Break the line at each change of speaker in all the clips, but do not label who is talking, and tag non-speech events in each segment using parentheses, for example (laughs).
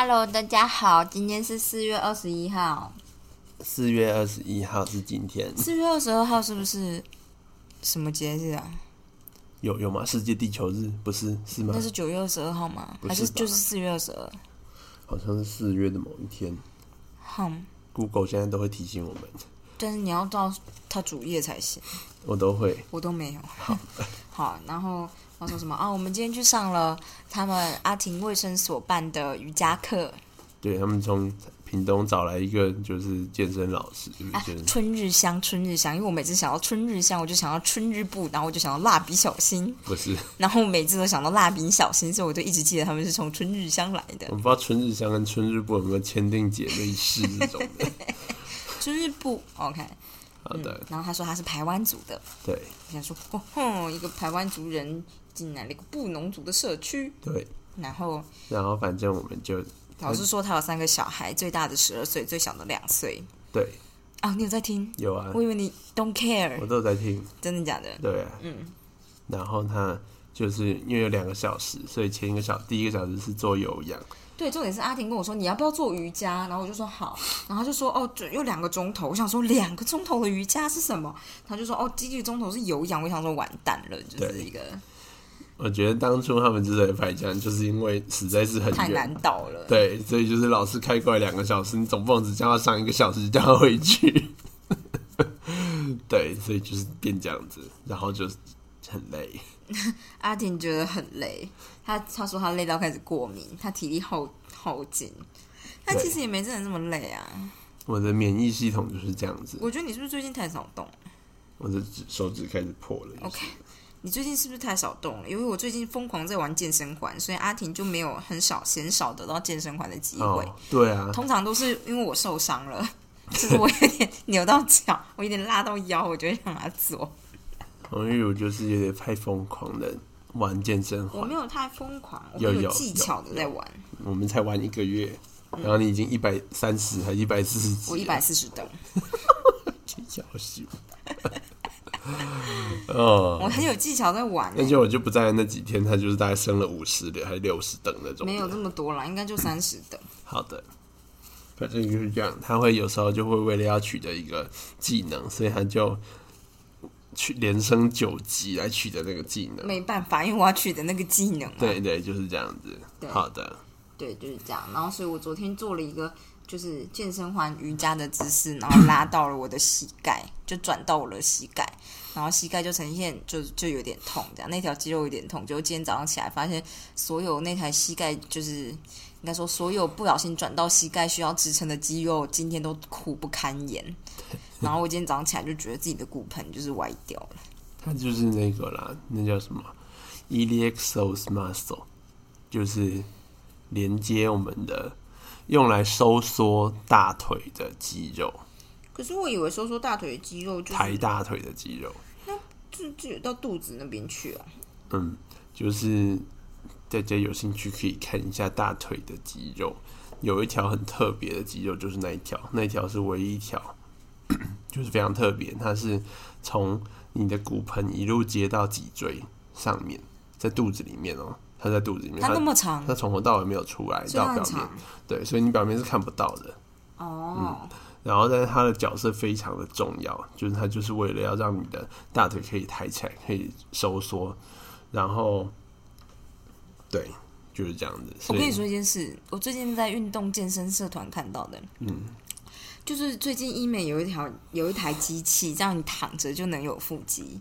Hello，大家好，今天是四月二十一号。
四月二十一号是今天，
四月二十二号是不是什么节日啊？
有有吗？世界地球日不是是吗
那？是九月二十二号吗？还是就是四月二十二？
好像是四月的某一天
哼
，，Google 现在都会提醒我们，
但是你要到它主页才行，
我都会。
我都没有。好 (laughs) 好，然后我说什么啊？我们今天去上了他们阿婷卫生所办的瑜伽课
对他们从屏东找来一个就是健身老师，就是
啊
健身，
春日香，春日香。因为我每次想到春日香，我就想到春日部，然后我就想到蜡笔小新，
不是，
然后每次都想到蜡笔小新，所以我就一直记得他们是从春日香来的
我。不知道春日香跟春日部有没有签订姐妹市这种的。(laughs)
春日部，OK。
好的，
然后他说他是台湾族的，
对
我想说，哦吼，一个台湾族人进来了一个布农族的社区，
对，
然后
然后反正我们就
老师说他有三个小孩，最大的十二岁，最小的两岁。
对。
啊，你有在听？
有啊，
我以为你 don't care，我
都有在听，
真的假的？
对啊，
嗯，
然后他就是因为有两个小时，所以前一个小第一个小时是做有氧，
对，重点是阿婷跟我说你要不要做瑜伽，然后我就说好，然后他就说哦，就有两个钟头，我想说两个钟头的瑜伽是什么？他就说哦，第一个钟头是有氧，我想说完蛋了，就是一个
我觉得当初他们之所以排这样，就是因为实在是很
太难，倒了。
对，所以就是老师开过来两个小时，你总不能只叫他上一个小时，叫他回去。(laughs) 对，所以就是变这样子，然后就是很累。(laughs)
阿婷觉得很累，她她说她累到开始过敏，她体力耗耗尽。但其实也没真的这么累啊。
我的免疫系统就是这样子，
我觉得你是不是最近太少动
我的指手指开始破了。
？OK，你最近是不是太少动了？因为我最近疯狂在玩健身环，所以阿婷就没有很少鲜少得到健身环的机会。
哦，对啊，
通常都是因为我受伤了，(laughs) 就是我有点扭到脚，我有点拉到腰，我就会让他做。
红玉如就是有点太疯狂的玩健身环
我没，有太疯狂，我
有
技巧的在玩。
我们才玩一个月，然后你已经一百三十还一百四十几，
我一百四十等，(laughs) (laughs)
小心。哦，(laughs)
我很有技巧在玩、欸。
而且我就不在那几天，他就是大概升了五十的，还是六十等那种。
没有这么多啦，应该就三十等。
好的，反正就是这样。他会有时候就会为了要取得一个技能，所以他就去连升九级来取得那个技能。
没办法，因为我要取得那个技能、啊。
对对，就是这样子。好的，
对，就是这样。然后，所以我昨天做了一个就是健身环瑜伽的姿势，然后拉到了我的膝盖，就转到我的膝盖，然后膝盖就呈现就就有点痛，这样那条肌肉有点痛。就今天早上起来发现，所有那台膝盖就是应该说所有不小心转到膝盖需要支撑的肌肉，今天都苦不堪言。然后我今天早上起来就觉得自己的骨盆就是歪掉了。
它就是那个啦，那叫什么 iliac muscle，就是连接我们的用来收缩大腿的肌肉，
可是我以为收缩大腿的肌肉就
抬大腿的肌肉。
就就有到肚子那边去啊。
嗯，就是大家有兴趣可以看一下大腿的肌肉，有一条很特别的肌肉，就是那一条，那一条是唯一一条，(coughs) 就是非常特别，它是从你的骨盆一路接到脊椎上面，在肚子里面哦、它在肚子里面，
它
它
那么长，
它从头到尾没有出来到表面，对，所以你表面是看不到的。
哦。
然后，但是它的角色非常的重要，就是它就是为了要让你的大腿可以抬起来，可以收缩，然后，对，就是这样子。
我跟你说一件事，我最近在运动健身社团看到的，
嗯，
就是最近医美有一条有一台机器，让你躺着就能有腹肌。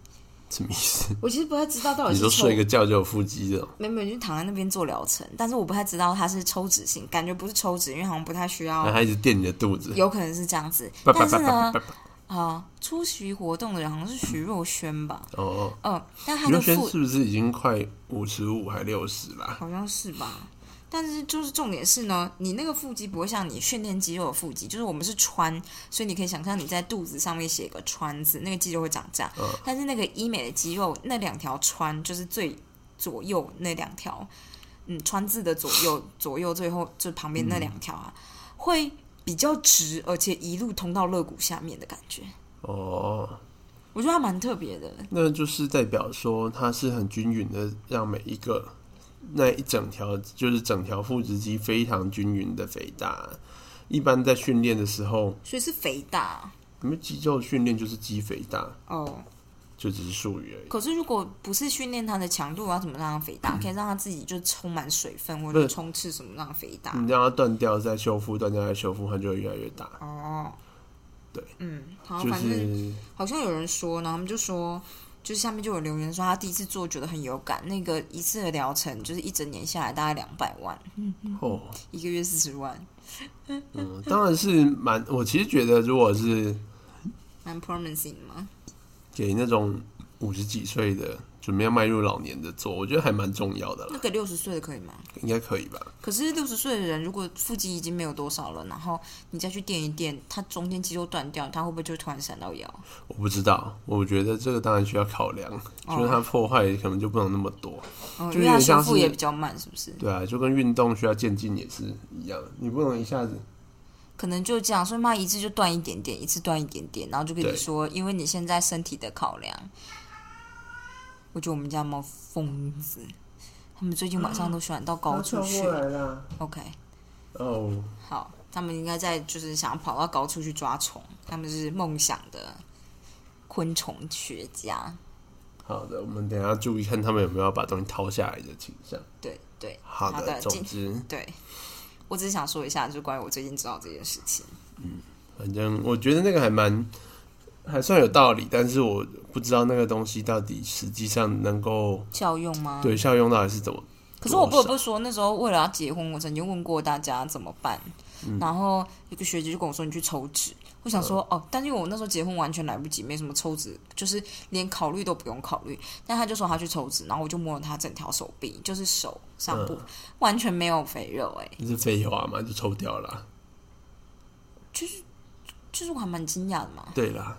什么意思？(laughs)
我其实不太知道到底是抽
你说睡个觉就有腹肌这种？
没有没有，就躺在那边做疗程，但是我不太知道它是抽脂型，感觉不是抽脂，因为好像不太需
然后
要，
它一直垫你的肚子，
有可能是这样子。
叭叭叭
但是呢
叭，叭叭
啊，出席活动的人好像是徐若瑄吧？
哦哦，
嗯，但她
刘轩
的腹
是不是已经快五十五还六十了？
好像是吧。但是就是重点是呢，你那个腹肌不会像你训练肌肉的腹肌，就是我们是穿，所以你可以想象你在肚子上面写个穿字，那个肌肉会长这样。
嗯
但是那个医美的肌肉那两条穿就是最左右那两条，嗯，穿字的左右左右最后就旁边那两条啊，会比较直，而且一路通到肋骨下面的感觉。
哦，
我觉得它蛮特别的。
那就是代表说它是很均匀的，让每一个那一整条就是整条腹直肌非常均匀的肥大。一般在训练的时候，
所以是肥大
你们肌肉训练就是肌肥大，
哦。
就只是术语而已。
可是如果不是训练它的强度，要怎么让它肥大？可以让它自己就充满水分，或者冲刺什么让它肥大？
你让它断掉再修复，断掉再修复，它就会越来越大。
哦，
对，
嗯，好，
就
反正
是
好像有人说，然后他们就说，就是下面就有留言说他第一次做觉得很有感，那个一次的疗程就是一整年下来大概两百万，
哦，
一个月四十万，
嗯，当然是蛮。我其实觉得，如果是
蛮 promising 嘛。
给那种五十几岁的准备要迈入老年的做，我觉得还蛮重要的啦，
那给六十岁的可以吗？
应该可以吧？
可是六十岁的人，如果腹肌已经没有多少了，然后你再去垫一垫，他中间肌肉断掉，他会不会就突然闪到腰？
我不知道，我觉得这个当然需要考量，就是它破坏可能就不能那么多。
哦，
就
因为他修
有点像是
复也比较慢，是不是？
对啊，就跟运动需要渐进也是一样，你不能一下子
可能就这样，所以妈一次就断一点点，一次断一点点，然后就跟你说，因为你现在身体的考量，我觉得我们家猫疯子，他们最近晚上都喜欢到高处去。
了。
OK，
哦，
好，他们应该在就是想要跑到高处去抓虫，他们是梦想的昆虫学家。
好的，我们等一下注意看他们有没有把东西掏下来的倾向。
对对，
好的，
的，
总
今
之，
对我只是想说一下，就关于我最近知道这件事情。
嗯反正我觉得那个还蛮还算有道理，但是我不知道那个东西到底实际上能够
效用吗？
对效用到底是怎么。
可是我不得不说，那时候为了要结婚，我曾经问过大家怎么办，
嗯
然后一个学姐就跟我说：“你去抽脂。”我想说哦，但是因为我那时候结婚完全来不及，没什么抽脂，就是连考虑都不用考虑。但他就说他去抽脂，然后我就摸了他整条手臂，就是手上部、
嗯
完全没有肥肉、哎，
就是废话嘛，就抽掉了啊。
就是我还蛮惊讶的嘛。
对啦，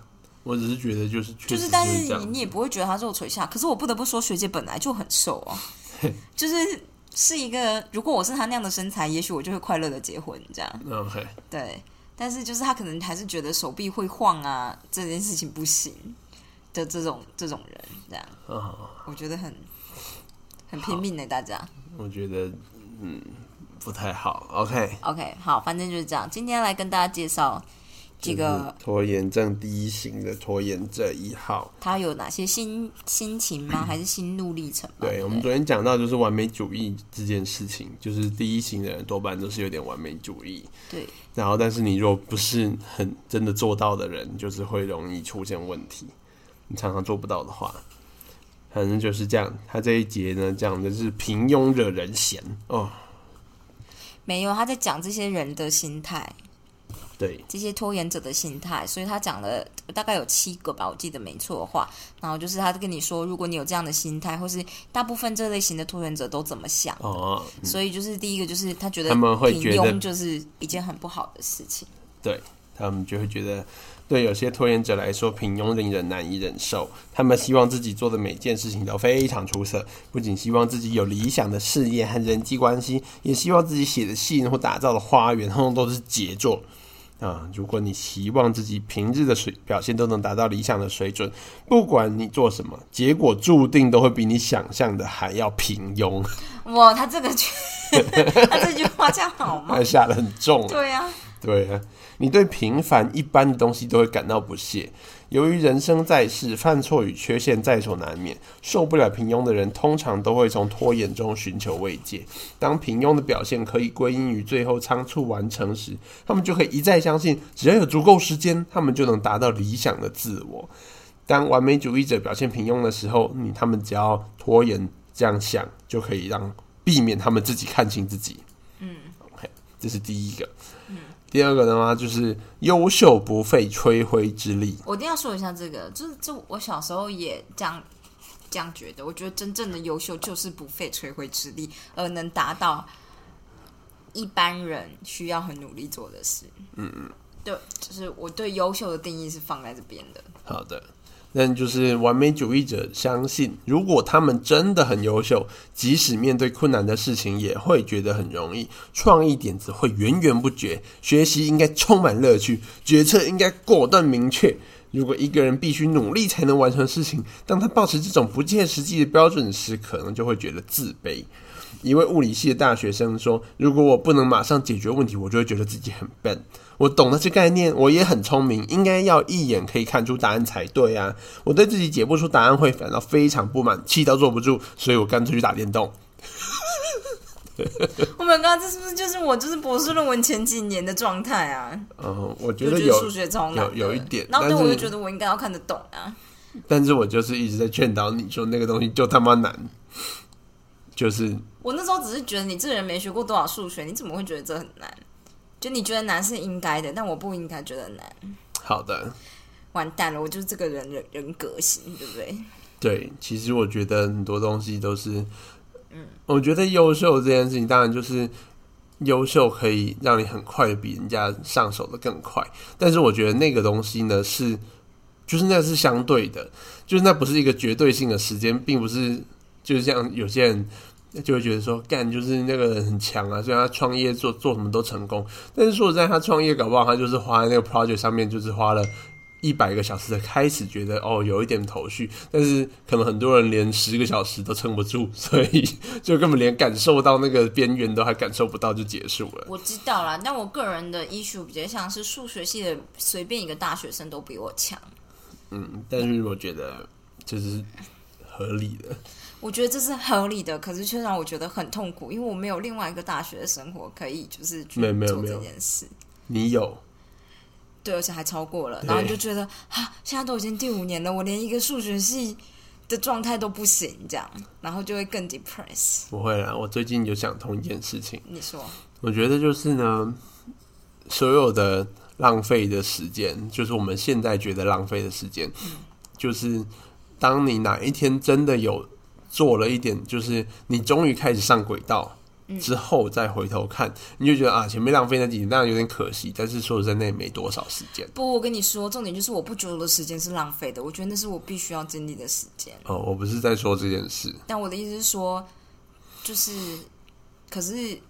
我只是觉得就是确实
就是，但是你你也不会觉得他肉垂下。可是我不得不说，学姐本来就很瘦哦，(laughs) 就是是一个，如果我是她那样的身材，也许我就会快乐的结婚这样。
OK，
对，但是就是他可能还是觉得手臂会晃啊，这件事情不行的这种这种人，这样
啊，
我觉得很很拼命的大家。
我觉得嗯不太好。
OK，OK，好，反正就是这样。今天来跟大家介绍这个
拖延症第一型的拖延者一号。
他有哪些心心情吗？(coughs) 还是心路历程吗？
对，
不
我们昨天讲到就是完美主义这件事情，就是第一型的人多半都是有点完美主义，
对
然后但是你若不是很真的做到的人，就是会容易出现问题。你常常做不到的话，反正就是这样。他这一节呢讲的是平庸惹人嫌哦，
没有他在讲这些人的心态，
对，
这些拖延者的心态，所以他讲了大概有七个吧，我记得没错的话。然后就是他跟你说，如果你有这样的心态，或是大部分这类型的拖延者都怎么想。
哦，
所以就是第一个就是他觉得
他们会
平
觉得
庸就是一件很不好的事情。
对他们就会觉得，对有些拖延者来说，平庸令人难以忍受。他们希望自己做的每件事情都非常出色，不仅希望自己有理想的事业和人际关系，也希望自己写的信或打造的花园，通通都是杰作。啊，如果你希望自己平日的水表现都能达到理想的水准，不管你做什么，结果注定都会比你想象的还要平庸。(laughs)
哇，他这个句，(laughs) 他这句话这样好吗
他？下的很重啊。
对呀、
对啊，你对平凡一般的东西都会感到不屑。由于人生在世，犯错与缺陷在所难免，受不了平庸的人通常都会从拖延中寻求慰藉。当平庸的表现可以归因于最后仓促完成时，他们就可以一再相信，只要有足够时间，他们就能达到理想的自我。当完美主义者表现平庸的时候，你他们只要拖延这样想，就可以让避免他们自己看清自己。嗯，OK，这是第一个。第二个的话就是优秀不费吹灰之力。
我一定要说一下这个，就是这我小时候也这样这样觉得。我觉得真正的优秀就是不费吹灰之力，而能达到一般人需要很努力做的事。嗯嗯，对，就是我对优秀的定义是放在这边的。
好的，但就是完美主义者相信，如果他们真的很优秀，即使面对困难的事情，也会觉得很容易，创意点子会源源不绝，学习应该充满乐趣，决策应该果断明确。如果一个人必须努力才能完成事情，当他保持这种不切实际的标准时，可能就会觉得自卑。一位物理系的大学生说：“如果我不能马上解决问题，我就会觉得自己很笨。我懂那些概念，我也很聪明，应该要一眼可以看出答案才对啊！我对自己解不出答案会感到非常不满，气到坐不住，所以我干脆去打电动。(laughs) ”
我们刚刚这是不是就是我就是博士论文前几年的状态啊？
嗯，(laughs) 我觉得有
数学超难，
有有一点
然后我就觉得我应该要看得懂啊。
但是我就是一直在劝导你说那个东西就他妈难，就是
我那时候只是觉得你这个人没学过多少数学，你怎么会觉得这很难？就你觉得难是应该的，但我不应该觉得难。
好的。
完蛋了，我就是这个人人人格型，对不对？
对，其实我觉得很多东西都是，嗯，我觉得优秀这件事情，当然就是优秀可以让你很快的比人家上手的更快，但是我觉得那个东西呢是，就是那是相对的，就是那不是一个绝对性的时间，并不是就是像有些人就会觉得说，干就是那个人很强啊，虽然他创业做做什么都成功，但是说实在，他创业搞不好他就是花在那个 project 上面，就是花了。一百个小时的开始觉得哦有一点头绪，但是可能很多人连十个小时都撑不住，所以就根本连感受到那个边缘都还感受不到就结束了。
我知道啦，但我个人的 issue 比较像是数学系的，随便一个大学生都比我强。
嗯，但是我觉得就是合理的。
我觉得这是合理的，可是却让我觉得很痛苦，因为我没有另外一个大学的生活可以就是去做这件事。
你有
对，而且还超过了，然后你就觉得啊，现在都已经第五年了，我连一个数学系的状态都不行，这样，然后就会更 depress。
不会啦？我最近有想通一件事情，
你说，
我觉得就是呢，所有的浪费的时间，就是我们现在觉得浪费的时间，就是当你哪一天真的有做了一点，就是你终于开始上轨道。之后再回头看，你就觉得啊，前面浪费那几年当然有点可惜，但是说实在，那也没多少时间
不，我跟你说，重点就是我不觉得我的时间是浪费的，我觉得那是我必须要经历的时间。
哦。我不是在说这件事，
但我的意思是说，就是，可是，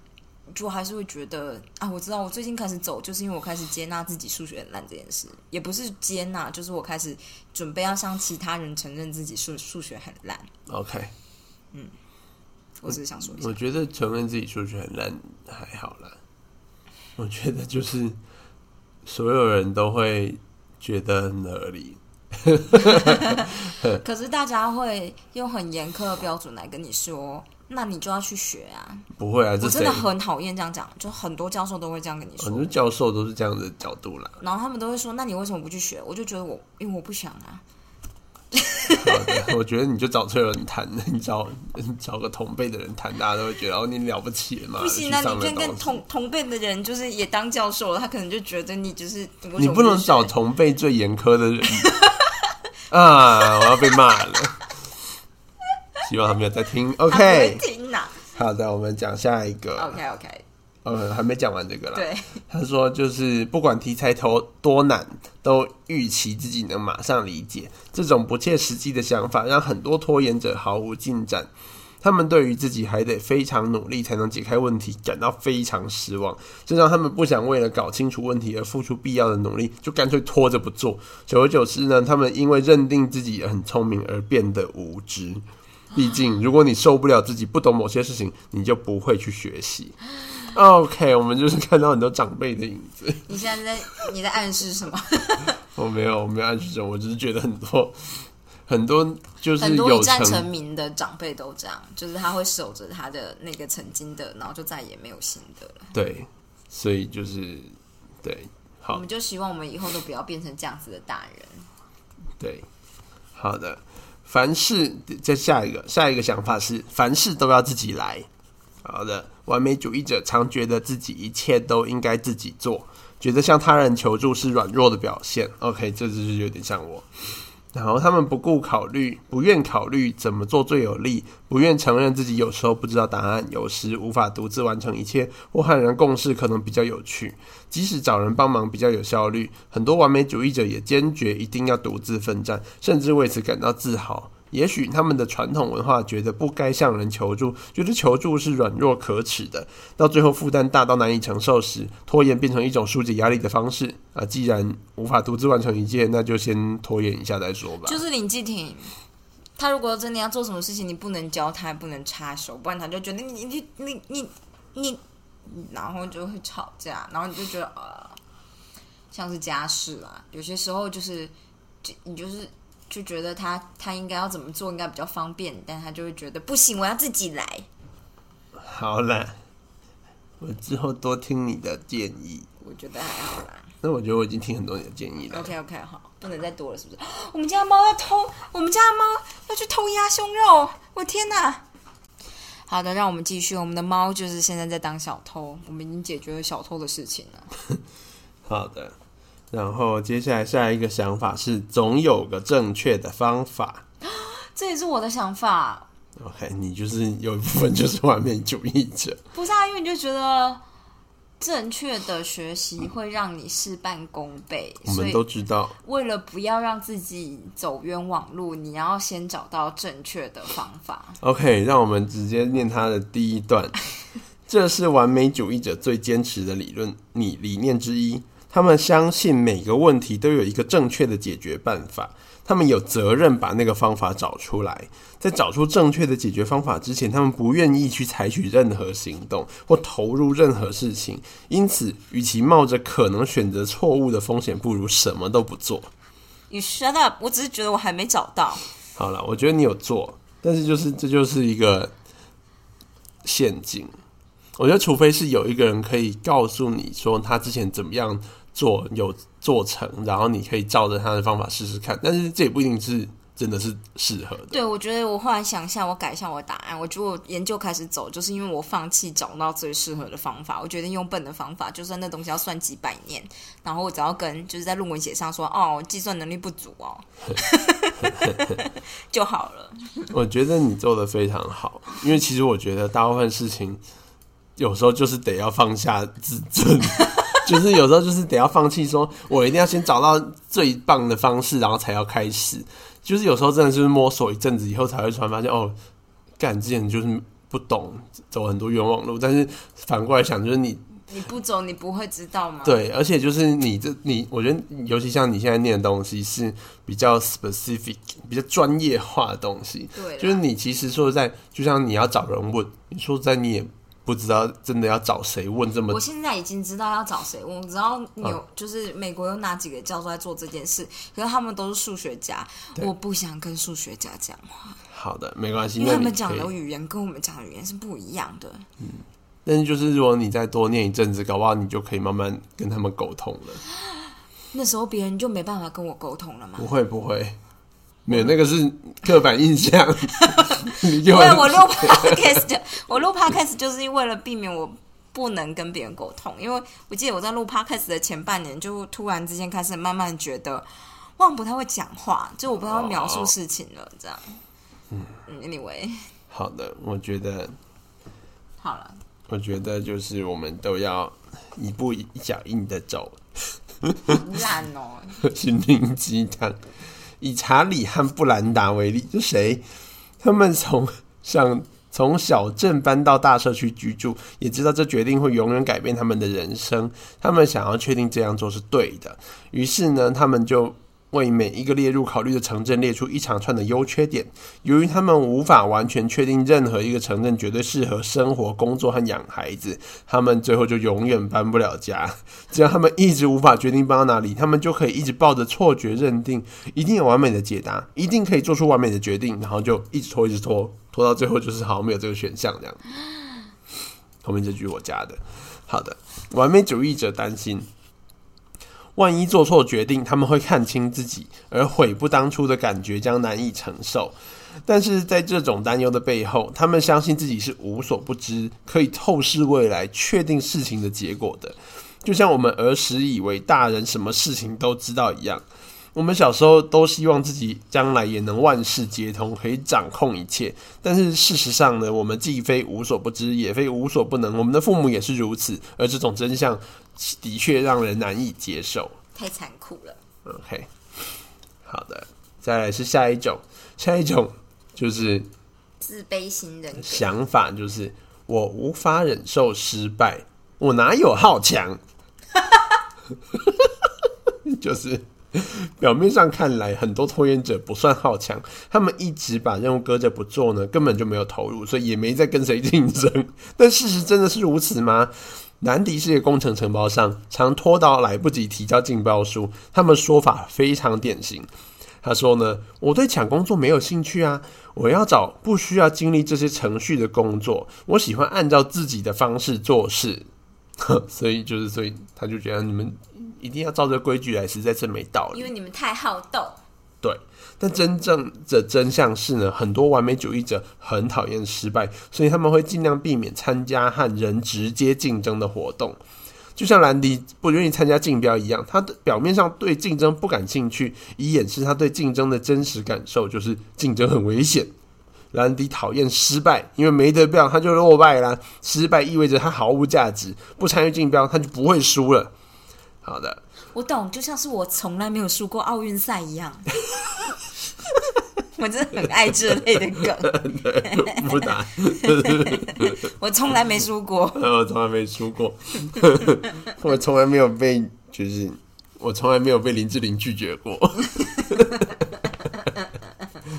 就还是会觉得啊，我知道我最近开始走，就是因为我开始接纳自己数学很烂这件事，也不是接纳，就是我开始准备要向其他人承认自己数数学很烂。
OK，嗯
我只是想说一下
我，觉得承认自己数学很烂还好啦。我觉得就是所有人都会觉得很合理，
可是大家会用很严苛的标准来跟你说，那你就要去学啊。
不会啊，
我真的？很讨厌这样讲，就很多教授都会这样跟你说
很多，教授都是这样的角度啦。
然后他们都会说，那你为什么不去学？我就觉得我因为我不想啊。(laughs)
好的，我觉得你就找错人谈，你找 (laughs) 你找个同辈的人谈，大家都会觉得哦，你了不起嘛。
不行啊，你跟跟同同辈的人就是也当教授了，他可能就觉得你就是你
不能找 (laughs) 同辈最严苛的人啊！我要被骂了。希望他没有在听。OK，
听呐。
好的，我们讲下一个。
OK OK，
呃，还没讲完这个啦。
对，
他说，就是不管题材头多难，都预期自己能马上理解。这种不切实际的想法，让很多拖延者毫无进展。他们对于自己还得非常努力才能解开问题感到非常失望，这让他们不想为了搞清楚问题而付出必要的努力，就干脆拖着不做。久而久之呢，他们因为认定自己很聪明而变得无知。毕竟，如果你受不了自己不懂某些事情，你就不会去学习。OK，我们就是看到很多长辈的影子。
你现在在你在暗示什么？(laughs)
我没有，我没有暗示什么，我只是觉得很多很多就是
很多
有
一战成
成
名的长辈都这样，就是他会守着他的那个曾经的，然后就再也没有新的了。
对，所以就是对，好
我们就希望我们以后都不要变成这样子的大人。
对，好的。凡事再下一个，下一个想法是凡事都要自己来。好的，完美主义者常觉得自己一切都应该自己做，觉得向他人求助是软弱的表现。OK，这就是有点像我。然后他们不顾考虑，不愿考虑怎么做最有利，不愿承认自己有时候不知道答案，有时无法独自完成一切，或和人共事可能比较有趣。即使找人帮忙比较有效率，很多完美主义者也坚决一定要独自奋战，甚至为此感到自豪。也许他们的传统文化觉得不该向人求助，觉得求助是软弱可耻的，到最后负担大到难以承受时，拖延变成一种疏解压力的方式。啊，既然无法独自完成一件，那就先拖延一下再说吧。
就是林继廷，他如果真的要做什么事情，你不能教他，不能插手，不然他就觉得你你你你你，然后就会吵架，然后你就觉得呃，像是家事啦，有些时候就是就你就是就觉得他他应该要怎么做应该比较方便，但他就会觉得不行，我要自己来。(laughs)
好啦，我之后多听你的建议。
我觉得还好啦。
那我觉得我已经听很多你的建议了。
OK OK，好，不能再多了，是不是？我们家的猫要偷，我们家的猫要去偷鸭胸肉，我天哪！好的，让我们继续。我们的猫就是现在在当小偷，我们已经解决了小偷的事情了。(laughs)
好的，然后接下来下一个想法是，总有个正确的方法。(gasps)
这也是我的想法
，OK，你就是有一部分就是完美主义者。
不是啊？因为你就觉得正确的学习会让你事半功倍，
我们都知道，
为了不要让自己走冤枉路，你要先找到正确的方法。
OK，让我们直接念他的第一段。(laughs) 这是完美主义者最坚持的理论，你理念之一。他们相信每个问题都有一个正确的解决办法，他们有责任把那个方法找出来。在找出正确的解决方法之前，他们不愿意去采取任何行动或投入任何事情。因此，与其冒着可能选择错误的风险，不如什么都不做。
You shut up！我只是觉得我还没找到。
好了，我觉得你有做，但是就是这就是一个陷阱。我觉得，除非是有一个人可以告诉你说他之前怎么样做有做成，然后你可以照着他的方法试试看，但是这也不一定是真的是适合的。
对，我觉得我后来想一下，我改一下我的答案。我觉得我研究开始走，就是因为我放弃找到最适合的方法，我决定用笨的方法，就算那东西要算几百年，然后我只要跟就是在论文写上说，哦，计算能力不足哦，(laughs) 就好了。
我觉得你做的非常好，因为其实我觉得大部分事情有时候就是得要放下自尊，(laughs) 就是有时候就是得要放弃，说我一定要先找到最棒的方式，然后才要开始。就是有时候真的是摸索一阵子以后，才会突然发现，哦，干之前就是不懂，走很多冤枉路。但是反过来想，就是你
你不走，你不会知道吗？
对，而且就是你这你，我觉得尤其像你现在念的东西是比较 specific、比较专业化的东西。
对，
就是你其实说实在，就像你要找人问，你说实在你也不知道真的要找谁问这么
我现在已经知道要找谁，我知道有、
嗯
就是美国有哪几个教授在做这件事，可是他们都是数学家，我不想跟数学家讲话，
好的，没关系。
因为他们讲的语言跟我们讲的语言是不一样的。
嗯但是就是如果你再多念一阵子，搞不好你就可以慢慢跟他们沟通了。
那时候别人就没办法跟我沟通了吗
不。会不会，没有那个是刻板印象。(laughs)
因为我录 (laughs) podcast，我录 podcast 就是为了避免我不能跟别人沟通，因为我记得我在录 podcast 的前半年，就突然之间开始慢慢觉得，忘不太会讲话，就我不太会描述事情了，这样。嗯，anyway，
好的，我觉得
好了，
我觉得就是我们都要一步一脚印的走。
烂哦，(laughs)
心灵鸡汤。以查理和布兰达为例，就谁？他们从想从小镇搬到大社区居住，也知道这决定会永远改变他们的人生。他们想要确定这样做是对的，于是呢，他们就为每一个列入考虑的城镇列出一长串的优缺点。由于他们无法完全确定任何一个城镇绝对适合生活、工作和养孩子，他们最后就永远搬不了家。只要他们一直无法决定搬到哪里，他们就可以一直抱着错觉认定一定有完美的解答，一定可以做出完美的决定，然后就一直拖，一直拖，拖到最后就是好像没有这个选项这样。后面这句我加的。好的，完美主义者担心，万一做错决定，他们会看清自己，而悔不当初的感觉将难以承受。但是在这种担忧的背后，他们相信自己是无所不知，可以透视未来，确定事情的结果的。就像我们儿时以为大人什么事情都知道一样，我们小时候都希望自己将来也能万事皆通，可以掌控一切。但是事实上呢，我们既非无所不知，也非无所不能。我们的父母也是如此，而这种真相的确让人难以接受。
太残酷了。
OK，好的，再来是下一种，下一种就是
自卑型人格，
想法，就是我无法忍受失败，我哪有好强？(laughs) 就是表面上看来，很多拖延者不算好强，他们一直把任务搁着不做呢，根本就没有投入，所以也没在跟谁竞争。但事实真的是如此吗？南迪是一个工程承包商，常拖到来不及提交竞标书。他们说法非常典型。他说呢：“我对抢工作没有兴趣啊，我要找不需要经历这些程序的工作。我喜欢按照自己的方式做事。呵 (laughs) 所以就是，所以他就觉得你们一定要照着规矩来，实在是没道理。
因为你们太好斗。
对，但真正的真相是呢，很多完美主义者很讨厌失败，所以他们会尽量避免参加和人直接竞争的活动。就像兰迪不愿意参加竞标一样，他的表面上对竞争不感兴趣，以掩饰他对竞争的真实感受，就是竞争很危险。兰迪讨厌失败，因为没得标他就落败啦。失败意味着他毫无价值，不参与竞标他就不会输了。好的，
我懂，就像是我从来没有输过奥运赛一样。(laughs) (laughs) 我真的很爱这类的梗，(laughs)
不打，(laughs)
我从来没输过，
我从来没输过，我从来没有被，就是我从来没有被林志玲拒绝过。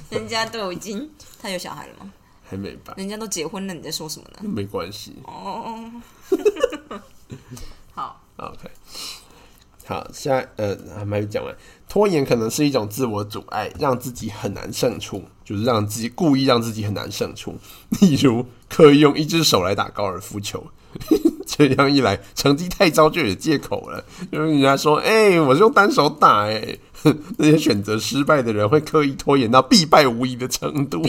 人家都已经，他有小孩了吗？
还没吧？
人家都结婚了，你在说什么呢？
没关系。
哦，好
，OK。好，现在呃还没讲完。拖延可能是一种自我阻碍，让自己很难胜出，就是让自己故意让自己很难胜出。例如，可以用一只手来打高尔夫球，(laughs) 这样一来，成绩太糟就有借口了。因为人家说：“哎，我是用单手打。”哎，(laughs) 那些选择失败的人会刻意拖延到必败无疑的程度。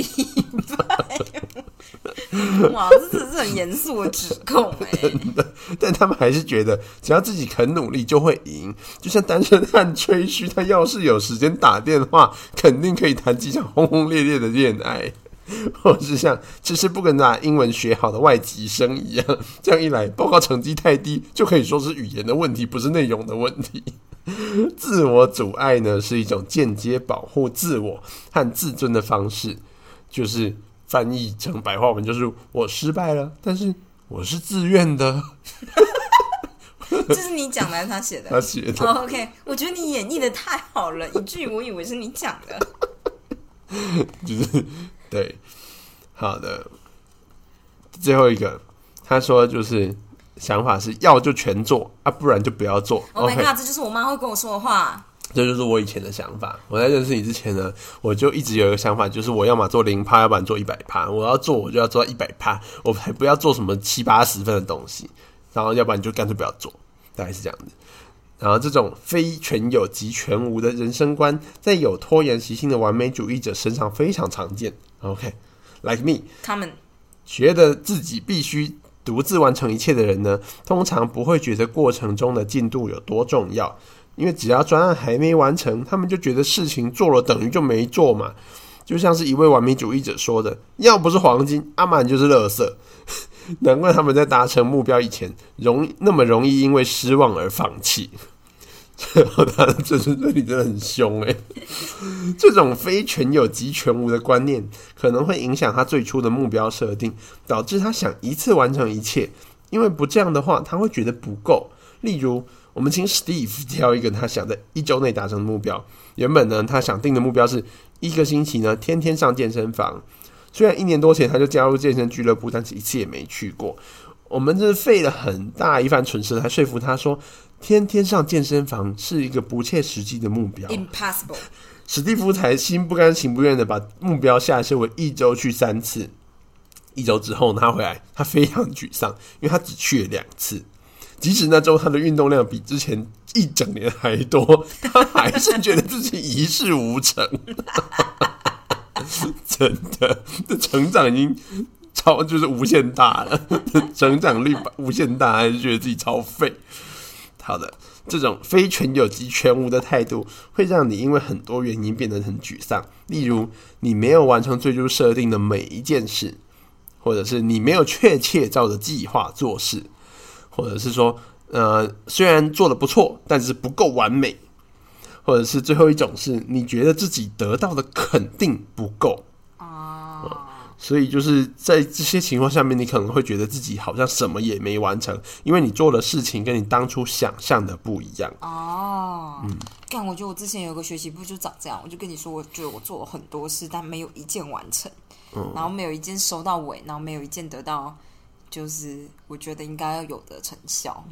哇，这是很严肃的指控哎！(laughs)
但他们还是觉得只要自己肯努力就会赢。就像单身汉吹嘘，他要是有时间打电话，肯定可以谈几场轰轰烈烈的恋爱；(laughs) 或是像其实不跟把英文学好的外籍生一样，这样一来，报告成绩太低就可以说是语言的问题，不是内容的问题。(laughs) 自我阻碍呢，是一种间接保护自我和自尊的方式，就是。翻译成白话文就是我失败了，但是我是自愿的。(laughs)
这是你讲的还是他写的？
他写的。
OK，我觉得你演绎的太好了，以至于我以为是你讲的。
就是对，好的。最后一个，他说就是想法是要就全做啊，不然就不要做。
Oh my god，这就是我妈会跟我说的话。
这就是我以前的想法。我在认识你之前呢，我就一直有一个想法，就是我要么做零趴，要不然做一百趴。我要做，我就要做到一百趴，我还不要做什么七八十分的东西。然后，要不然你就干脆不要做，大概是这样子。然后，这种非全有即全无的人生观，在有拖延习性的完美主义者身上非常常见。OK，like me，
他们
觉得自己必须独自完成一切的人呢，通常不会觉得过程中的进度有多重要。因为只要专案还没完成，他们就觉得事情做了等于就没做嘛。就像是一位完美主义者说的：“要不是黄金，阿满就是垃圾。(laughs) ”难怪他们在达成目标以前，容那么容易因为失望而放弃。最后他的这是对你真的很凶诶。这种非全有即全无的观念，可能会影响他最初的目标设定，导致他想一次完成一切。因为不这样的话，他会觉得不够。例如。我们请 Steve 挑一个他想在一周内达成的目标。原本呢，他想定的目标是一个星期呢天天上健身房。虽然一年多前他就加入健身俱乐部，但是一次也没去过。我们这费了很大一番唇舌来说服他说，天天上健身房是一个不切实际的目标
，impossible。
史蒂夫才心不甘情不愿的把目标下设为一周去三次。一周之后他回来，他非常沮丧，因为他只去了两次。即使那周他的运动量比之前一整年还多，他还是觉得自己一事无成。(laughs) 真的，这成长已经超就是无限大了，(laughs) 成长率无限大，还是觉得自己超废。好的，这种非全有即全无的态度，会让你因为很多原因变得很沮丧。例如，你没有完成最初设定的每一件事，或者是你没有确切照着计划做事。或者是说，呃，虽然做的不错，但是不够完美；或者是最后一种是，你觉得自己得到的肯定不够。哦，所以就是在这些情况下面，你可能会觉得自己好像什么也没完成，因为你做的事情跟你当初想象的不一样。
哦，嗯，干，我觉得我之前有个学习部就长这样，我就跟你说，我觉得我做了很多事，但没有一件完成，
嗯
然后没有一件收到尾，然后没有一件得到，就是我觉得应该要有的成效，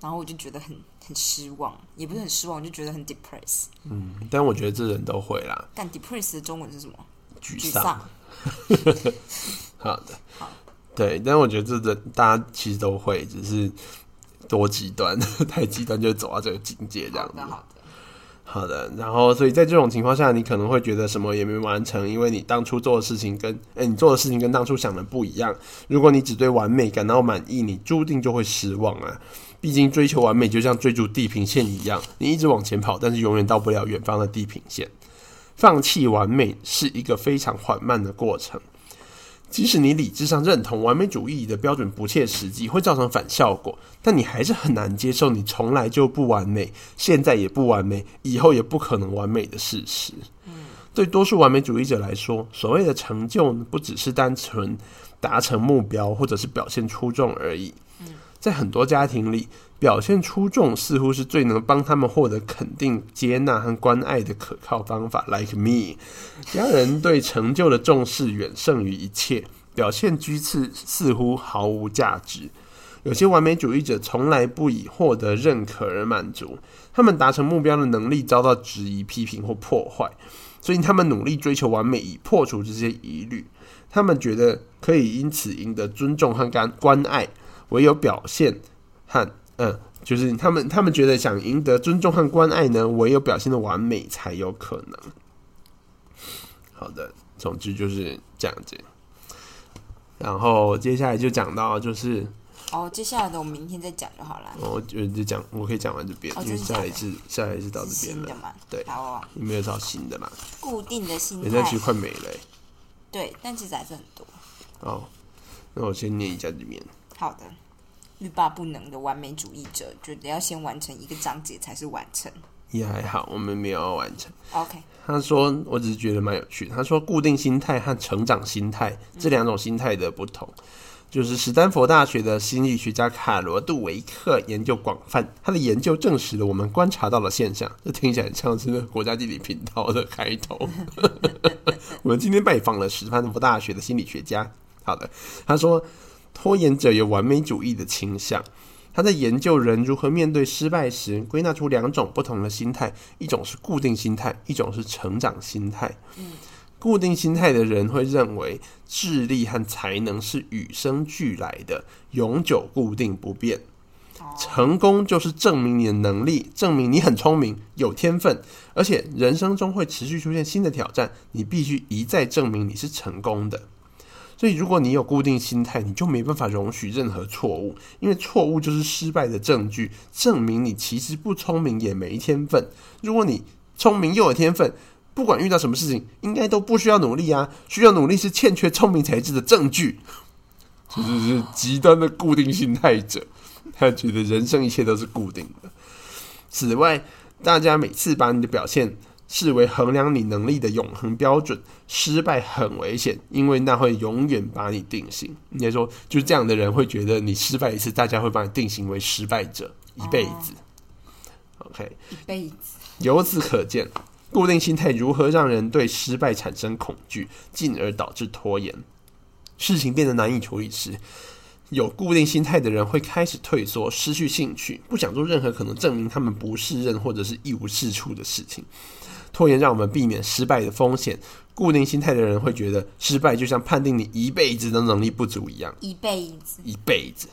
然后我就觉得很很失望，也不是很失望，我就觉得很 depress。
嗯，但我觉得这人都会啦，
干 depress 的中文是什么？
沮丧。
沮丧。(laughs)
好的，对，但我觉得这的大家其实都会，只是多极端，(laughs) 太极端就走到这个境界这样子。
好的，好的。
好的，然后所以在这种情况下，你可能会觉得什么也没完成，因为你当初做的事情跟哎、你做的事情跟当初想的不一样。如果你只对完美感到满意，你注定就会失望啊！毕竟追求完美就像追逐地平线一样，你一直往前跑，但是永远到不了远方的地平线。放弃完美是一个非常缓慢的过程。即使你理智上认同完美主义的标准不切实际，会造成反效果，但你还是很难接受你从来就不完美，现在也不完美，以后也不可能完美的事实。对多数完美主义者来说，所谓的成就不只是单纯达成目标或者是表现出众而已。在很多家庭里，表现出众似乎是最能帮他们获得肯定、接纳和关爱的可靠方法。Like me，家人对成就的重视远胜于一切，表现居次似乎毫无价值。有些完美主义者从来不以获得认可而满足，他们达成目标的能力遭到质疑、批评或破坏，所以他们努力追求完美，以破除这些疑虑。他们觉得可以因此赢得尊重和关关爱，唯有表现和嗯，就是他们他们觉得想赢得尊重和关爱呢，唯有表现的完美才有可能。好的，总之就是这样子。然后接下来就讲到就是
哦，接下来的我们明天再讲就好了。
我就就讲，我可以讲完这边，
哦
因为下一次下一次到这边了，
新的嘛，
对
好啊，
你没有找新的嘛？
固定的心态
人家其实，快没了欸、
对，但其实还是很多。
哦，那我先念一下这边。
好的，欲罢不能的完美主义者，觉得要先完成一个章节才是完成。
也还好，我们没有要完成。
OK，
他说，我只是觉得蛮有趣的。他说，固定心态和成长心态这两种心态的不同，就是史丹佛大学的心理学家卡罗杜维克研究广泛，他的研究证实了我们观察到的现象。这听起来像是个国家地理频道的开头。(laughs) 我们今天拜访了史丹佛大学的心理学家。好的，他说，拖延者有完美主义的倾向。他在研究人如何面对失败时，归纳出两种不同的心态，一种是固定心态，一种是成长心态。嗯固定心态的人会认为智力和才能是与生俱来的，永久固定不变。成功就是证明你的能力，证明你很聪明、有天分，而且人生中会持续出现新的挑战，你必须一再证明你是成功的。所以，如果你有固定心态，你就没办法容许任何错误，因为错误就是失败的证据，证明你其实不聪明也没天分。如果你聪明又有天分，不管遇到什么事情，应该都不需要努力啊。需要努力是欠缺聪明才智的证据。这就是极端的固定心态者，他觉得人生一切都是固定的。此外，大家每次把你的表现视为衡量你能力的永恒标准，失败很危险，因为那会永远把你定型。应该说，就是这样的人会觉得你失败一次，大家会把你定型为失败者一辈子。OK，
一辈子。
由此可见，固定心态如何让人对失败产生恐惧，进而导致拖延。事情变得难以处理时，有固定心态的人会开始退缩，失去兴趣，不想做任何可能证明他们不是任或者是一无是处的事情。拖延让我们避免失败的风险。固定心态的人会觉得失败就像判定你一辈子的能力不足一样，
一辈子，
一辈子。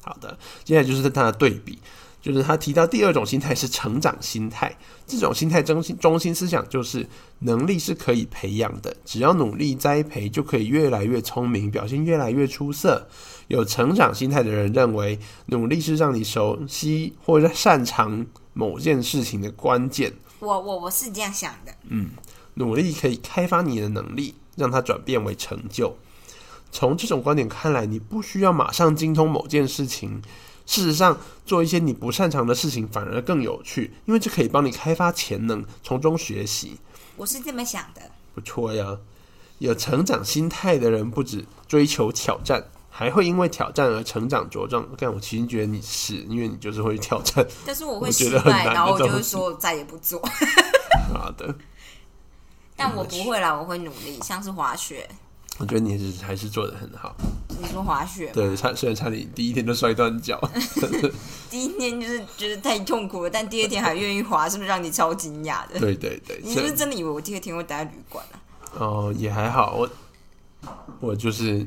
好的，接下来就是他的对比，就是他提到第二种心态是成长心态。这种心态中心中心思想就是能力是可以培养的，只要努力栽培，就可以越来越聪明，表现越来越出色。有成长心态的人认为，努力是让你熟悉或者擅长某件事情的关键。
我我我是这样想的。
嗯努力可以开发你的能力，让它转变为成就。从这种观点看来，你不需要马上精通某件事情。事实上，做一些你不擅长的事情反而更有趣，因为这可以帮你开发潜能，从中学习。
我是这么想的。
不错呀。有成长心态的人，不止追求挑战，还会因为挑战而成长茁壮。但我其实觉得你是，因为你就是会挑战。(laughs)
但是我会
觉
失败，然后我就会说再也不做。(laughs)
好的，
但我不会啦，我会努力，像是滑雪。
我觉得你是还是做的很好。
你说滑雪，
对，差虽然差点第一天就摔断脚，(laughs)
第一天就是觉得太痛苦了，但第二天还愿意滑，是不是让你超惊讶的？
对对对，
你是不是真的以为我第二天会待在旅馆啊？
哦也还好，我我就是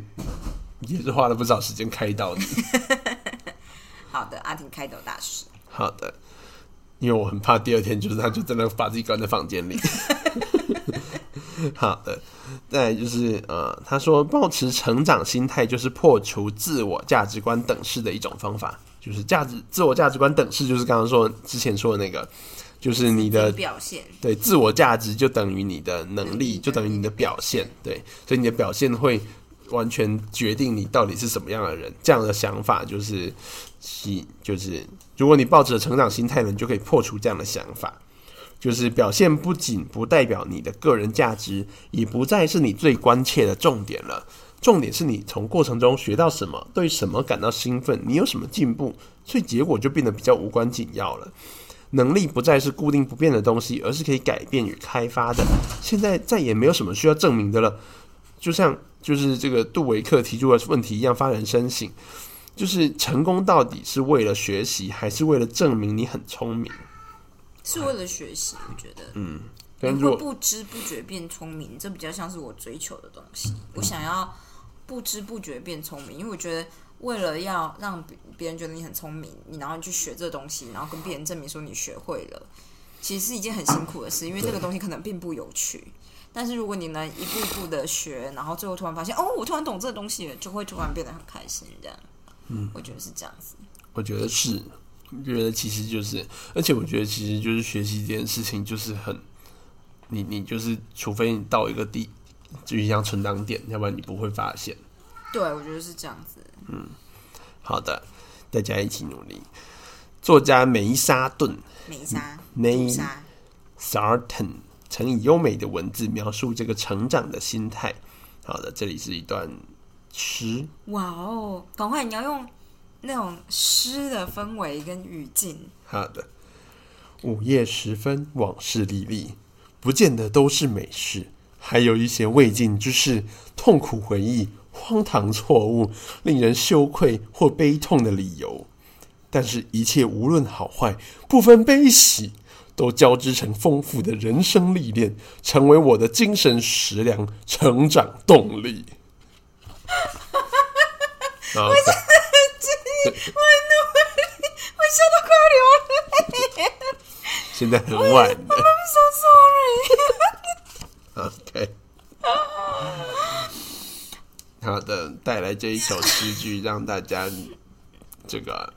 (laughs) 也是花了不少时间开导你。(laughs)
好的，阿婷开导大师。
好的，因为我很怕第二天就是他就真的把自己关在房间里。(laughs) 好的，再就是呃，他说保持成长心态就是破除自我价值观等式的一种方法，就是价值自我价值观等式，就是刚刚说之前说的那个，就是你的
表现，
对自我价值就等于你的能力，就等于你的表现，对，所以你的表现会完全决定你到底是什么样的人。这样的想法就是，是就是，如果你抱着成长心态呢，你就可以破除这样的想法。就是表现不仅不代表你的个人价值，也不再是你最关切的重点了。重点是你从过程中学到什么，对什么感到兴奋，你有什么进步，所以结果就变得比较无关紧要了。能力不再是固定不变的东西，而是可以改变与开发的。现在再也没有什么需要证明的了。就像就是这个杜维克提出的问题一样，发人深省。就是成功到底是为了学习，还是为了证明你很聪明？
是为了学习，我觉得。
嗯，如果
不知不觉变聪明，这比较像是我追求的东西。我想要不知不觉变聪明，因为我觉得为了要让别别人觉得你很聪明，你然后去学这东西，然后跟别人证明说你学会了，其实是一件很辛苦的事，因为这个东西可能并不有趣。但是如果你能一步一步的学，然后最后突然发现，哦，我突然懂这个东西了，就会突然变得很开心。这样，嗯，我觉得是这样子。
我觉得是，我觉得其实就是，而且我觉得其实就是学习这件事情就是很，你你就是，除非你到一个地，就像存档点，要不然你不会发现。
对，我觉得是这样子。
嗯好的，大家一起努力。作家梅沙顿
梅莎，
梅
朱砂
Sarton 曾以优美的文字描述这个成长的心态。好的，这里是一段诗。
哇哦，赶快你要用那种诗的氛围跟语境。
好的，午夜时分，往事历历，不见得都是美事，还有一些未尽之事、痛苦回忆、荒唐错误、令人羞愧或悲痛的理由。但是，一切无论好坏，不分悲喜，都交织成丰富的人生历练，成为我的精神食粮、成长动力。(laughs) 好
我笑到快流泪
现在很晚了。
，I'm so sorry。
OK，好的，带来这一首诗句，让大家这个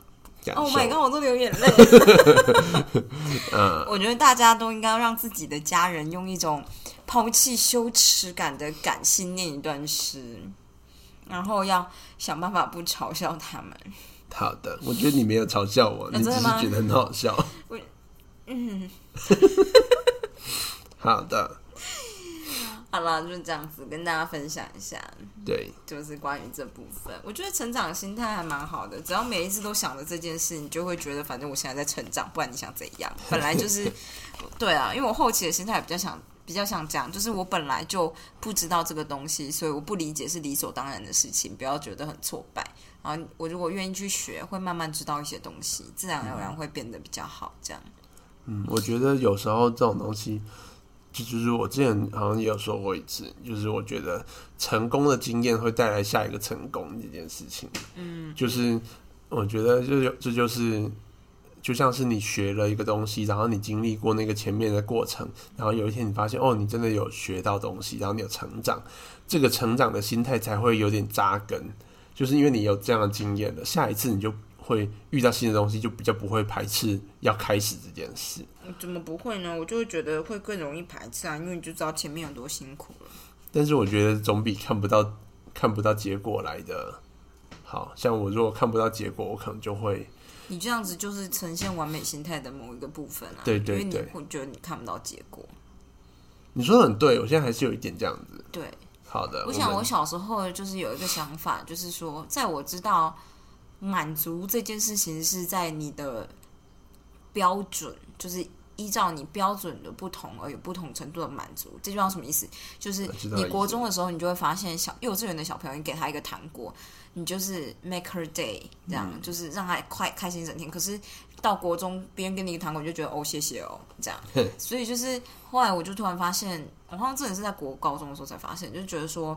感受。
Oh my god，我都流眼泪。(laughs)
嗯，
我觉得大家都应该让自己的家人用一种抛弃羞耻感的感性念一段诗，然后要想办法不嘲笑他们。
好的，我觉得你没有嘲笑我，你只是
真的吗
觉得很好笑。
我嗯，(laughs)
好的，
好了，就这样子跟大家分享一下。
对，
就是关于这部分，我觉得成长心态还蛮好的。只要每一次都想着这件事，你就会觉得反正我现在在成长，不然你想怎样？本来就是 (laughs) 对啊，因为我后期的心态比较想比较像这样，就是我本来就不知道这个东西，所以我不理解是理所当然的事情，不要觉得很挫败。然后我如果愿意去学，会慢慢知道一些东西，自然而然会变得比较好。这样，
嗯，我觉得有时候这种东西，就就是我之前好像也有说过一次，就是我觉得成功的经验会带来下一个成功这件事情。嗯，就是我觉得就有这就是就像是你学了一个东西，然后你经历过那个前面的过程，然后有一天你发现哦，你真的有学到东西，然后你有成长，这个成长的心态才会有点扎根，就是因为你有这样的经验了，下一次你就会遇到新的东西，就比较不会排斥要开始这件事。
怎么不会呢？我就会觉得会更容易排斥啊，因为你就知道前面有多辛苦了。
但是我觉得总比看不到看不到结果来的好。像我如果看不到结果，我可能就会
你这样子就是呈现完美心态的某一个部分啊，因为你
对对对
会觉得你看不到结果，
你说的很对，我现在还是有一点这样子。
对，
好的，
我想，我小时候就是有一个想法，就是说，在我知道满足这件事情是在你的标准，就是依照你标准的不同而有不同程度的满足。这句话什么意思？就是你国中的时候，你就会发现小幼稚园的小朋友，你给他一个糖果，你就是 make her day，这样、
嗯
就是让他快开心一整天。可是到国中，别人给你一个糖果，你就觉得哦谢谢哦这样。(laughs) 所以就是后来我就突然发现，我好像真的是在国高中的时候才发现，就觉得说，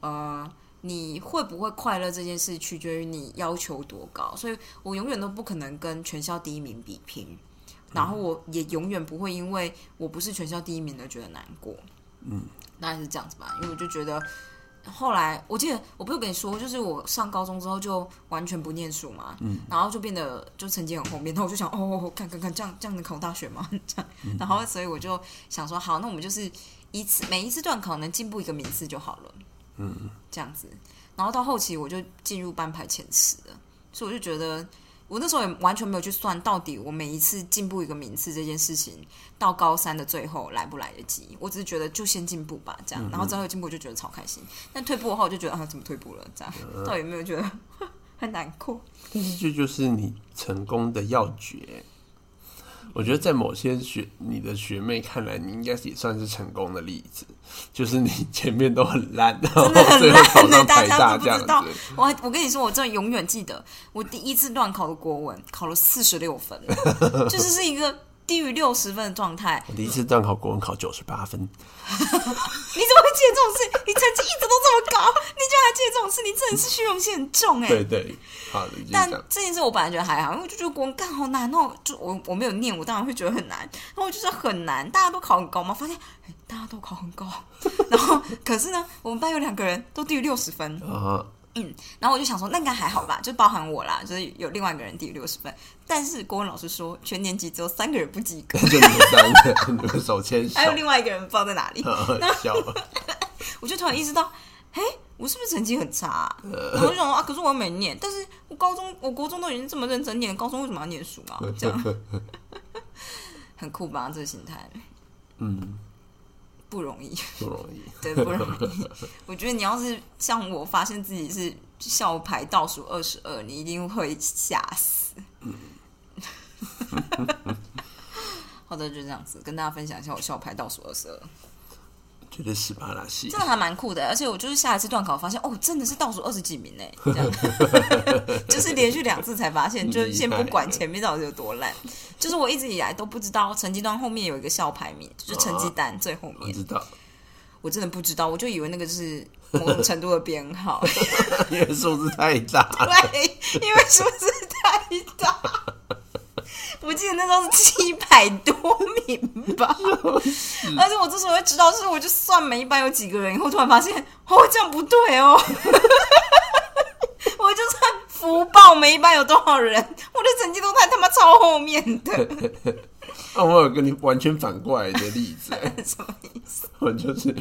呃，你会不会快乐这件事取决于你要求多高，所以我永远都不可能跟全校第一名比拼，然后我也永远不会因为我不是全校第一名而觉得难过。
嗯，
大概是这样子吧，因为我就觉得。后来我记得我不是跟你说，就是我上高中之后就完全不念书嘛，
嗯，
然后就变得就成绩很后面，然后我就想，哦，看看看，这样这样能考大学吗？(laughs) 这样，然后所以我就想说，好，那我们就是一次每一次段考能进步一个名次就好了，
嗯，
这样子。然后到后期我就进入班排前十了，所以我就觉得我那时候也完全没有去算到底我每一次进步一个名次这件事情到高三的最后来不来得及，我只是觉得就先进步吧，这样。然后之后有进步我就觉得超开心，但退步的话我就觉得啊怎么退步了这样，到底有没有觉得很难过？
但是这就是你成功的要诀。我觉得在某些学你的学妹看来，你应该也算是成功的例子，就是你前面都很烂，然后
真的很
最后考
烂的，
上台
大家
大这样
都不知道
子。。
我还我跟你说，我真的永远记得我第一次乱考的国文考了四十六分，(laughs) 就是是一个低于六十分的状态。
我第一次段考国文考九十八分，(laughs)
你怎么会记得这种事？你成绩一直都这么高，你居然还记得这种事？你真的是虚荣心很重哎、
对对，好的，
但
样。
这件事我本来觉得还好，因为我就觉得国文干好难哦，就我我没有念，我当然会觉得很难。然后我就是很难，大家都考很高嘛，发现、哎大家都考很高，然后可是呢，我们班有两个人都低于六十分，(laughs)
啊，
然后我就想说，那应该还好吧，就包含我啦，就是有另外一个人低于六十分。但是国文老师说，全年级只有三个人不及格，(laughs)
就你们三个，你们手牵手
还，有另外一个人不知道在哪里。(laughs)
笑了。
我就突然意识到，哎，我是不是成绩很差、啊？然后我就想说啊，可是我又没念，但是我高中、我国中都已经这么认真念，高中为什么要念书啊？这样 (laughs) 很酷吧？这个心态
嗯，
不容易，
不容易。(laughs)
对，不容易。(laughs) 我觉得你要是像我发现自己是校排倒数二十二，你一定会吓死。(laughs) 好的，就这样子跟大家分享一下我校排倒数二十二。
绝对十八拉戏
真，的还蛮酷的，而且我就是下一次段考发现，哦，真的是倒数二十几名呢，(laughs) 这样，(laughs) 就是连续两次才发现，就是先不管前面到底有多烂，就是我一直以来都不知道成绩单后面有一个校排名，就是成绩单最后面，
我知道，
我真的不知道，我就以为那个是某种程度的编号，(laughs)
因为数字太大。
对，因为数字太大。我记得那时候是七百多名吧，而且我之所以会知道，是我就算每一班有几个人，以后突然发现，哦，这样不对哦。(laughs) 我就算福报每一班有多少人，我的成绩都在他妈超后面的，
啊，(laughs) 我有跟你完全反过来的例子、欸 (laughs)
什么意思？
我就是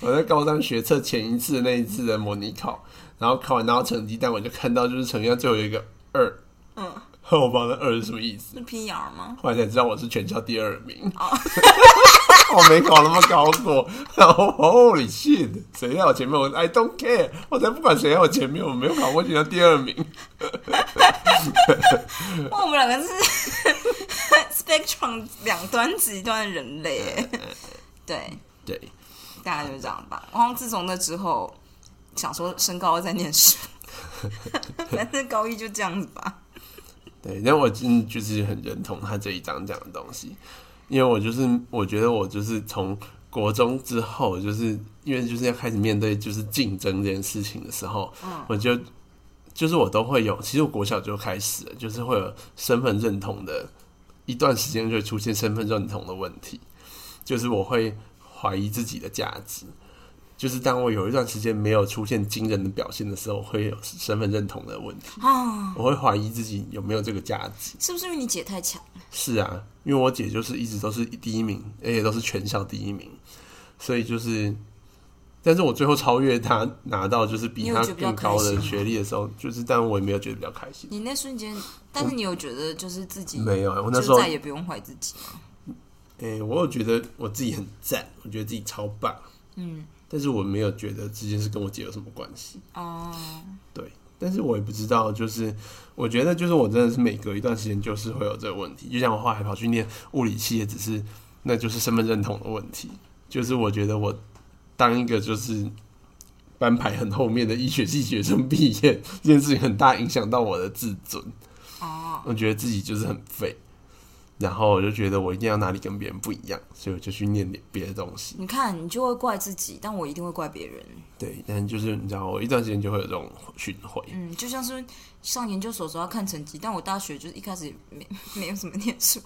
我在高三学测前一次的那一次的模拟考，然后考完拿到成绩单，我就看到就是成绩单最后有一个二，
嗯，
后 (laughs) 我不知道那二是什么意思，
是 PR 吗？
后来才知道我是全校第二名。
哦 (laughs)
我没考那么高过，然后 Holy shit，谁在我前面？我 I don't care，我才不管谁在我前面，我没有考过全校第二名。(laughs)
哇，我们两个是 spectrum 两端极端的人类耶，对，
对，
大概就是这样吧。然后自从那之后，想说升高二再念书，反正高一就这样子吧。
对，但我真的就是很认同他这一章讲的东西，因为我就是我觉得我就是从国中之后，就是因为就是要开始面对就是竞争这件事情的时候，
嗯
我就就是我都会有，其实我国小就开始了，就是会有身份认同的一段时间就会出现身份认同的问题，就是我会怀疑自己的价值。就是当我有一段时间没有出现惊人的表现的时候，我会有身份认同的问题，
啊，
我会怀疑自己有没有这个价值。
是不是因为你姐太强？
是啊，因为我姐就是一直都是第一名，而且都是全校第一名，所以就是，但是我最后超越她，拿到就是比她更高的学历的时候，就是，但我也没有觉得比较开心。
你那瞬间，但是你有觉得就是自己
没有啊，我那时
就
候，
再也不用怀疑自己吗？
诶、我有觉得我自己很赞，我觉得自己超棒，
嗯，
但是我没有觉得这件事跟我姐有什么关系。
哦，
对，但是我也不知道，就是我觉得，就是我真的是每隔一段时间就是会有这个问题。就像我后来跑去念物理系，也只是那就是身份认同的问题。就是我觉得我当一个就是班排很后面的医学系学生毕业这件事情，很大影响到我的自尊。
哦，
我觉得自己就是很废，然后我就觉得我一定要哪里跟别人不一样，所以我就去念点别的东西。
你看，你就会怪自己，但我一定会怪别人。
对，但就是你知道，我一段时间就会有这种循环。
嗯，就像是上研究所时候要看成绩，但我大学就是一开始没没有什么念书，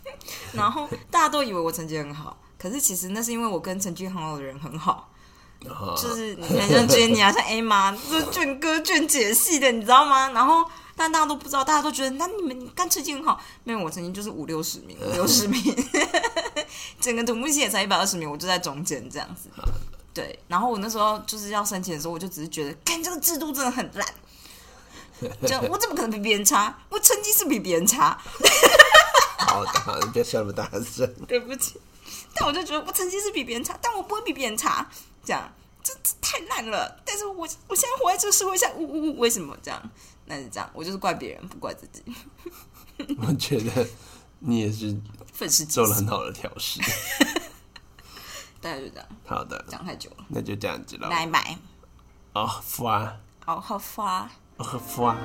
(laughs) 然后大家都以为我成绩很好，可是其实那是因为我跟成绩很好的人很好，
啊
就是你看像 Jenny 啊，像 A 妈，就是卷哥卷姐系的，你知道吗？然后但大家都不知道，大家都觉得那你们干成绩很好，没有我曾经就是五六十名，五六十名，(laughs) 整个土木系也才一百二十名，我就在中间这样子。(laughs) 对，然后我那时候就是要申请的时候，我就只是觉得，看这个制度真的很烂，(laughs) 就我怎么可能比别人差？我成绩是比别人差，
好的，好的，你不要笑那么大声。
对不起。但我就觉得我成绩是比别人差，但我不会比别人差，这样这这太烂了。但是我我现在活在这个社会上，呜呜呜，为什么这样？那是这样，我就是怪别人，不怪自己，(laughs)
我觉得你也是
粉丝，
做了很好的调试。(laughs)
大概就这样，
好的，
讲太久了，
那就这样子了。
拜拜，
哦，发，
哦好发。
哦发。